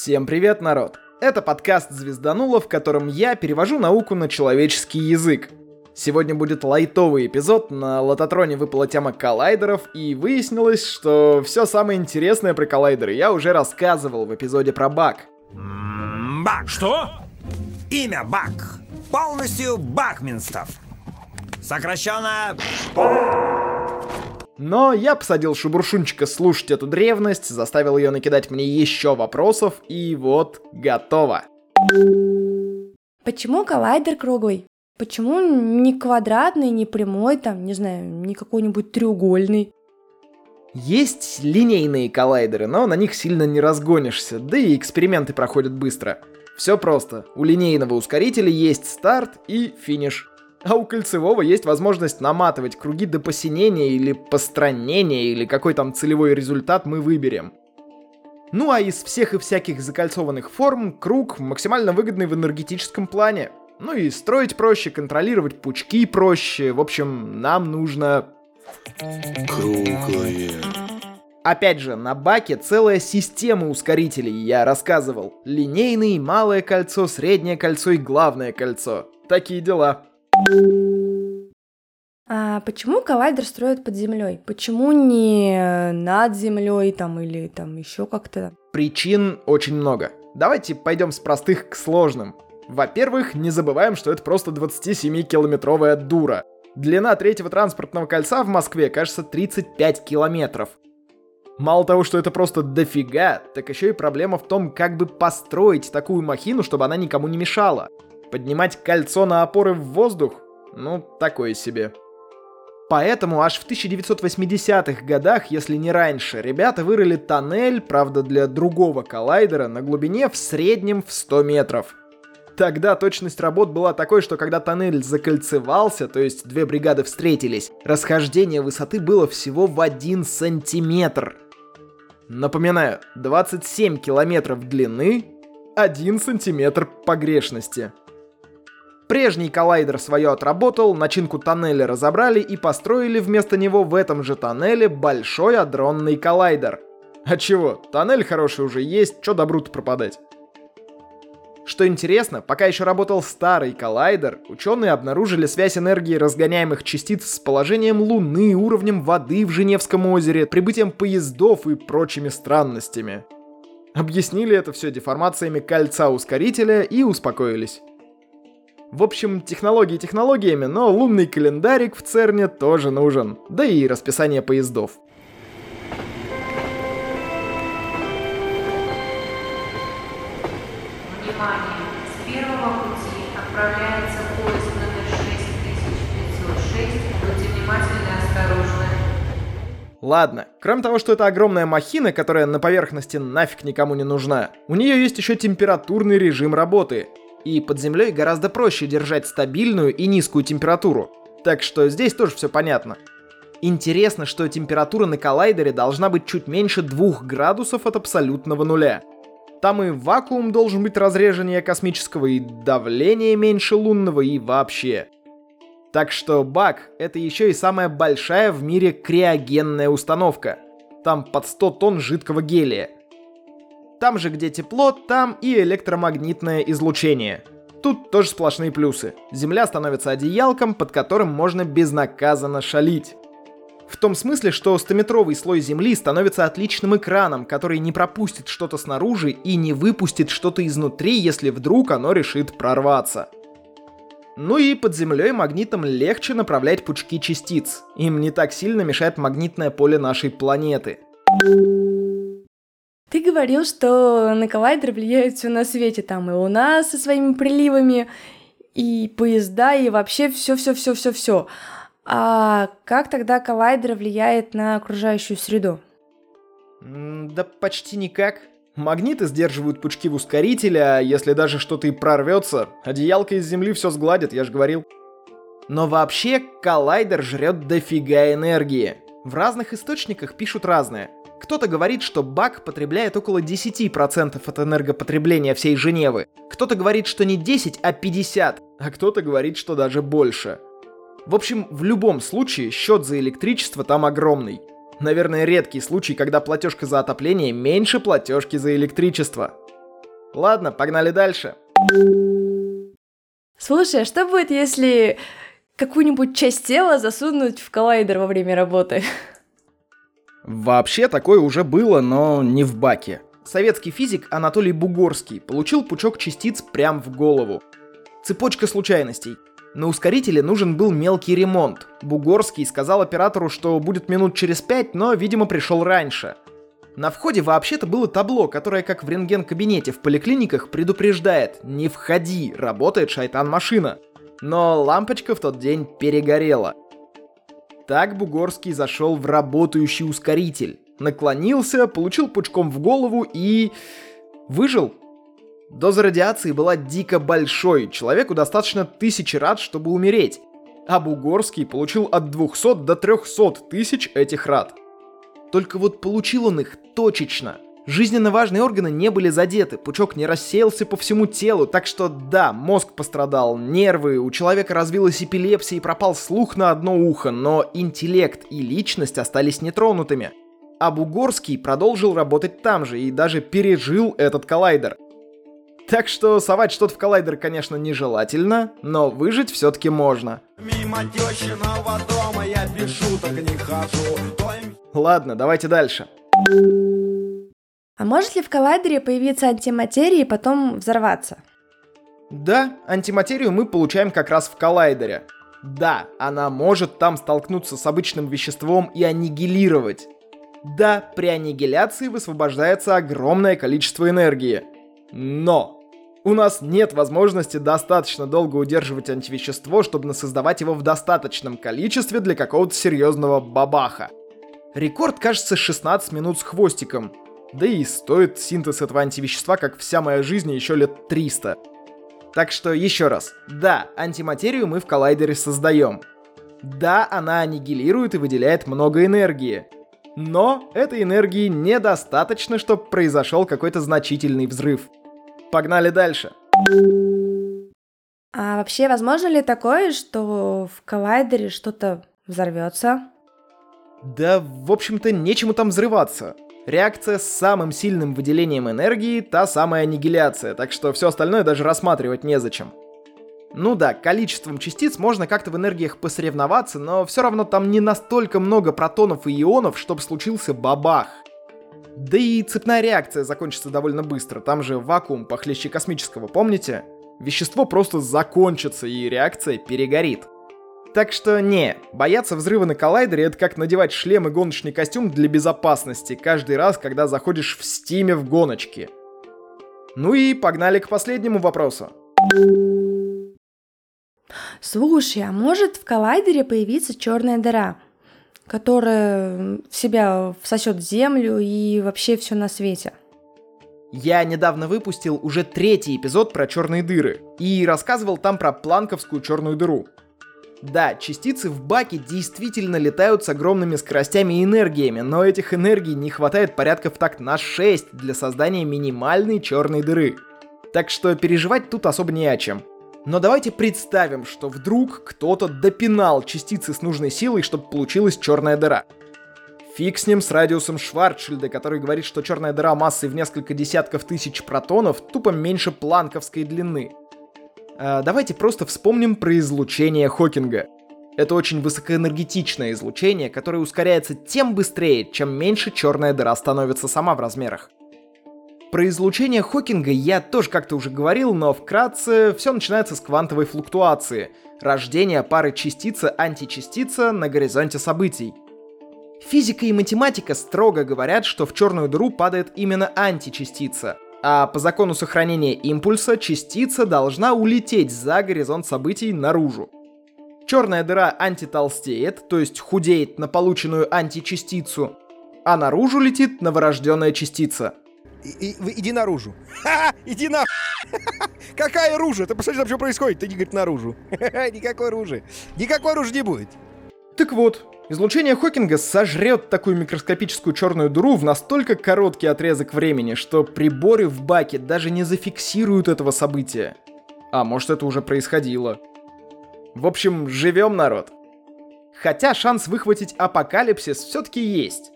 Всем привет, народ! Это подкаст «Звездануло», в котором я перевожу науку на человеческий язык. Сегодня будет лайтовый эпизод, на лототроне выпала тема коллайдеров, и выяснилось, что все самое интересное про коллайдеры я уже рассказывал в эпизоде про баг. Бак. Что? Имя Бак. Полностью Бакминстов. Сокращенно... Но я посадил Шубуршунчика слушать эту древность, заставил ее накидать мне еще вопросов, и вот, готово. Почему коллайдер круглый? Почему не квадратный, не прямой, там, не знаю, не какой-нибудь треугольный? Есть линейные коллайдеры, но на них сильно не разгонишься, да и эксперименты проходят быстро. Все просто. У линейного ускорителя есть старт и финиш. А у кольцевого есть возможность наматывать круги до посинения или постранения, или какой там целевой результат мы выберем. Ну а из всех и всяких закольцованных форм круг максимально выгодный в энергетическом плане. Ну и строить проще, контролировать пучки проще. В общем, нам нужно... Круглое. Опять же, на баке целая система ускорителей, я рассказывал. Линейный, малое кольцо, среднее кольцо и главное кольцо. Такие дела. А почему коллайдер строят под землей? Почему не над землей там или там еще как-то? Причин очень много. Давайте пойдем с простых к сложным. Во-первых, не забываем, что это просто 27-километровая дура. Длина третьего транспортного кольца в Москве, кажется, 35 километров. Мало того, что это просто дофига, так еще и проблема в том, как бы построить такую махину, чтобы она никому не мешала. Поднимать кольцо на опоры в воздух? Ну, такое себе. Поэтому аж в 1980-х годах, если не раньше, ребята вырыли тоннель, правда для другого коллайдера, на глубине в среднем в 100 метров. Тогда точность работ была такой, что когда тоннель закольцевался, то есть две бригады встретились, расхождение высоты было всего в 1 сантиметр. Напоминаю, 27 километров длины, 1 сантиметр погрешности. Прежний коллайдер свое отработал, начинку тоннеля разобрали и построили вместо него в этом же тоннеле большой адронный коллайдер. А чего, тоннель хороший уже есть, что добру-то пропадать. Что интересно, пока еще работал старый коллайдер, ученые обнаружили связь энергии разгоняемых частиц с положением Луны, уровнем воды в Женевском озере, прибытием поездов и прочими странностями. Объяснили это все деформациями кольца ускорителя и успокоились. В общем, технологии технологиями, но лунный календарик в ЦЕРНе тоже нужен. Да и расписание поездов. Внимание! С первого пути отправляется поезд номер 6506. Будьте внимательны и осторожны. Ладно, кроме того, что это огромная махина, которая на поверхности нафиг никому не нужна, у нее есть еще температурный режим работы. И под землей гораздо проще держать стабильную и низкую температуру. Так что здесь тоже все понятно. Интересно, что температура на коллайдере должна быть чуть меньше 2 градусов от абсолютного нуля. Там и вакуум должен быть разреженнее космического, и давление меньше лунного, и вообще. Так что бак — это еще и самая большая в мире криогенная установка. Там под 100 тонн жидкого гелия. Там же, где тепло, там и электромагнитное излучение. Тут тоже сплошные плюсы. Земля становится одеялком, под которым можно безнаказанно шалить. В том смысле, что 100-метровый слой Земли становится отличным экраном, который не пропустит что-то снаружи и не выпустит что-то изнутри, если вдруг оно решит прорваться. Ну и под землей магнитом легче направлять пучки частиц. Им не так сильно мешает магнитное поле нашей планеты. Ты говорил, что на коллайдер влияет все на свете, там и Луна со своими приливами, и поезда, и вообще все-все-все-все-все. А как тогда коллайдер влияет на окружающую среду? Да почти никак. Магниты сдерживают пучки в ускорителе, а если даже что-то и прорвется, одеялка из земли все сгладит, я же говорил. Но вообще, коллайдер жрет дофига энергии. В разных источниках пишут разное. Кто-то говорит, что бак потребляет около 10% от энергопотребления всей Женевы. Кто-то говорит, что не 10, а 50. А кто-то говорит, что даже больше. В общем, в любом случае, счет за электричество там огромный. Наверное, редкий случай, когда платежка за отопление меньше платежки за электричество. Ладно, погнали дальше. Слушай, а что будет, если какую-нибудь часть тела засунуть в коллайдер во время работы? Вообще такое уже было, но не в баке. Советский физик Анатолий Бугорский получил пучок частиц прям в голову. Цепочка случайностей. На ускорителе нужен был мелкий ремонт. Бугорский сказал оператору, что будет минут через пять, но, видимо, пришел раньше. На входе вообще-то было табло, которое, как в рентген-кабинете в поликлиниках, предупреждает «Не входи, работает шайтан-машина». Но лампочка в тот день перегорела. Так Бугорский зашел в работающий ускоритель. Наклонился, получил пучком в голову и... выжил. Доза радиации была дико большой, человеку достаточно тысячи рад, чтобы умереть. А Бугорский получил от 200 до 300 тысяч этих рад. Только вот получил он их точечно. Жизненно важные органы не были задеты, пучок не рассеялся по всему телу, так что да, мозг пострадал, нервы, у человека развилась эпилепсия и пропал слух на одно ухо, но интеллект и личность остались нетронутыми. А Бугорский продолжил работать там же и даже пережил этот коллайдер. Так что совать что-то в коллайдер, конечно, нежелательно, но выжить все-таки можно. Мимо тещиного дома я без шуток не хожу. Ладно, давайте дальше. А может ли в коллайдере появиться антиматерия и потом взорваться? Да, антиматерию мы получаем как раз в коллайдере. Да, она может там столкнуться с обычным веществом и аннигилировать. Да, при аннигиляции высвобождается огромное количество энергии. Но у нас нет возможности достаточно долго удерживать антивещество, чтобы создавать его в достаточном количестве для какого-то серьезного бабаха. Рекорд, кажется, 16 минут с хвостиком. Да и стоит синтез этого антивещества, как вся моя жизнь, еще лет 300. Так что еще раз. Да, антиматерию мы в коллайдере создаем. Да, она аннигилирует и выделяет много энергии. Но этой энергии недостаточно, чтобы произошел какой-то значительный взрыв. Погнали дальше. А вообще, возможно ли такое, что в коллайдере что-то взорвется? Да, в общем-то, нечему там взрываться. Реакция с самым сильным выделением энергии — та самая аннигиляция, так что все остальное даже рассматривать незачем. Ну да, количеством частиц можно как-то в энергиях посоревноваться, но все равно там не настолько много протонов и ионов, чтобы случился бабах. Да и цепная реакция закончится довольно быстро, там же вакуум похлеще космического, помните? Вещество просто закончится и реакция перегорит. Так что не, бояться взрыва на коллайдере это как надевать шлем и гоночный костюм для безопасности каждый раз, когда заходишь в стиме в гоночки. Ну и погнали к последнему вопросу. Слушай, а может в коллайдере появиться черная дыра, которая в себя всосет землю и вообще все на свете? Я недавно выпустил уже третий эпизод про черные дыры и рассказывал там про планковскую черную дыру. Да, частицы в баке действительно летают с огромными скоростями и энергиями, но этих энергий не хватает порядка в такт на 6 для создания минимальной черной дыры. Так что переживать тут особо не о чем. Но давайте представим, что вдруг кто-то допинал частицы с нужной силой, чтобы получилась черная дыра. Фиг с ним с радиусом Шварцшильда, который говорит, что черная дыра массой в несколько десятков тысяч протонов тупо меньше планковской длины – давайте просто вспомним про излучение Хокинга. Это очень высокоэнергетичное излучение, которое ускоряется тем быстрее, чем меньше черная дыра становится сама в размерах. Про излучение Хокинга я тоже как-то уже говорил, но вкратце все начинается с квантовой флуктуации, рождения пары частица-античастица на горизонте событий. Физика и математика строго говорят, что в черную дыру падает именно античастица — а по закону сохранения импульса частица должна улететь за горизонт событий наружу. Черная дыра антитолстеет, то есть худеет на полученную античастицу, а наружу летит новорожденная частица. И, и, иди наружу. Ха-ха, иди на... Какая ружа? Ты посмотри, что происходит? Ты не говорит наружу. Никакой ружи. Никакой ружи не будет. Так вот, излучение Хокинга сожрет такую микроскопическую черную дыру в настолько короткий отрезок времени, что приборы в баке даже не зафиксируют этого события. А может это уже происходило. В общем, живем, народ. Хотя шанс выхватить апокалипсис все-таки есть.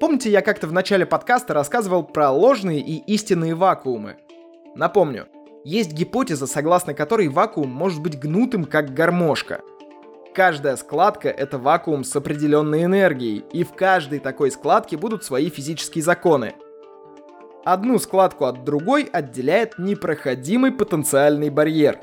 Помните, я как-то в начале подкаста рассказывал про ложные и истинные вакуумы? Напомню, есть гипотеза, согласно которой вакуум может быть гнутым, как гармошка. Каждая складка — это вакуум с определенной энергией, и в каждой такой складке будут свои физические законы. Одну складку от другой отделяет непроходимый потенциальный барьер.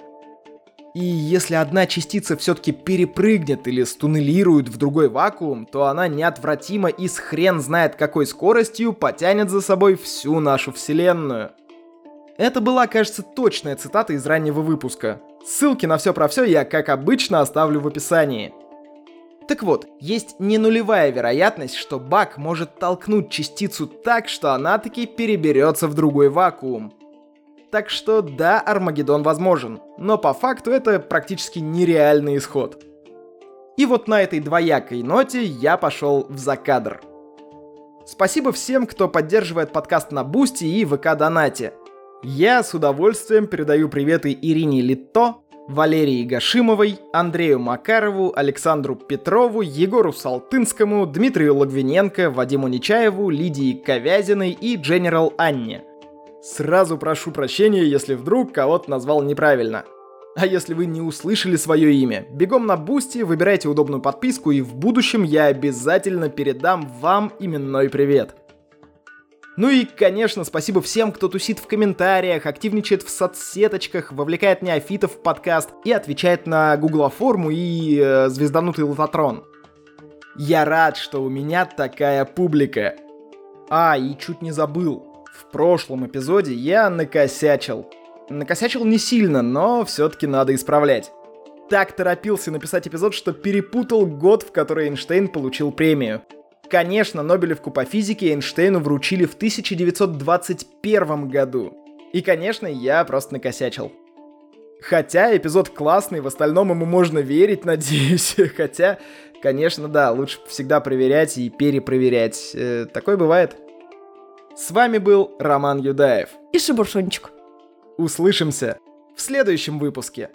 И если одна частица все-таки перепрыгнет или стуннелирует в другой вакуум, то она неотвратимо и с хрен знает какой скоростью потянет за собой всю нашу вселенную. Это была, кажется, точная цитата из раннего выпуска. Ссылки на все про все я, как обычно, оставлю в описании. Так вот, есть не нулевая вероятность, что Бак может толкнуть частицу так, что она таки переберется в другой вакуум. Так что да, Армагеддон возможен, но по факту это практически нереальный исход. И вот на этой двоякой ноте я пошел в закадр. Спасибо всем, кто поддерживает подкаст на Бусти и ВК Донате. Я с удовольствием передаю приветы Ирине Литто, Валерии Гашимовой, Андрею Макарову, Александру Петрову, Егору Салтынскому, Дмитрию Логвиненко, Вадиму Нечаеву, Лидии Ковязиной и General Анне. Сразу прошу прощения, если вдруг кого-то назвал неправильно. А если вы не услышали свое имя, бегом на Бусти, выбирайте удобную подписку, и в будущем я обязательно передам вам именной привет. Ну и, конечно, спасибо всем, кто тусит в комментариях, активничает в соцсеточках, вовлекает неофитов в подкаст и отвечает на гуглоформу и э, звезданутый лототрон. Я рад, что у меня такая публика. А, и чуть не забыл. В прошлом эпизоде я накосячил. Накосячил не сильно, но все-таки надо исправлять. Так торопился написать эпизод, что перепутал год, в который Эйнштейн получил премию. Конечно, Нобелевку по физике Эйнштейну вручили в 1921 году. И, конечно, я просто накосячил. Хотя эпизод классный, в остальном ему можно верить, надеюсь. Хотя, конечно, да, лучше всегда проверять и перепроверять. Э, такое бывает. С вами был Роман Юдаев. И Шибуршончик. Услышимся в следующем выпуске.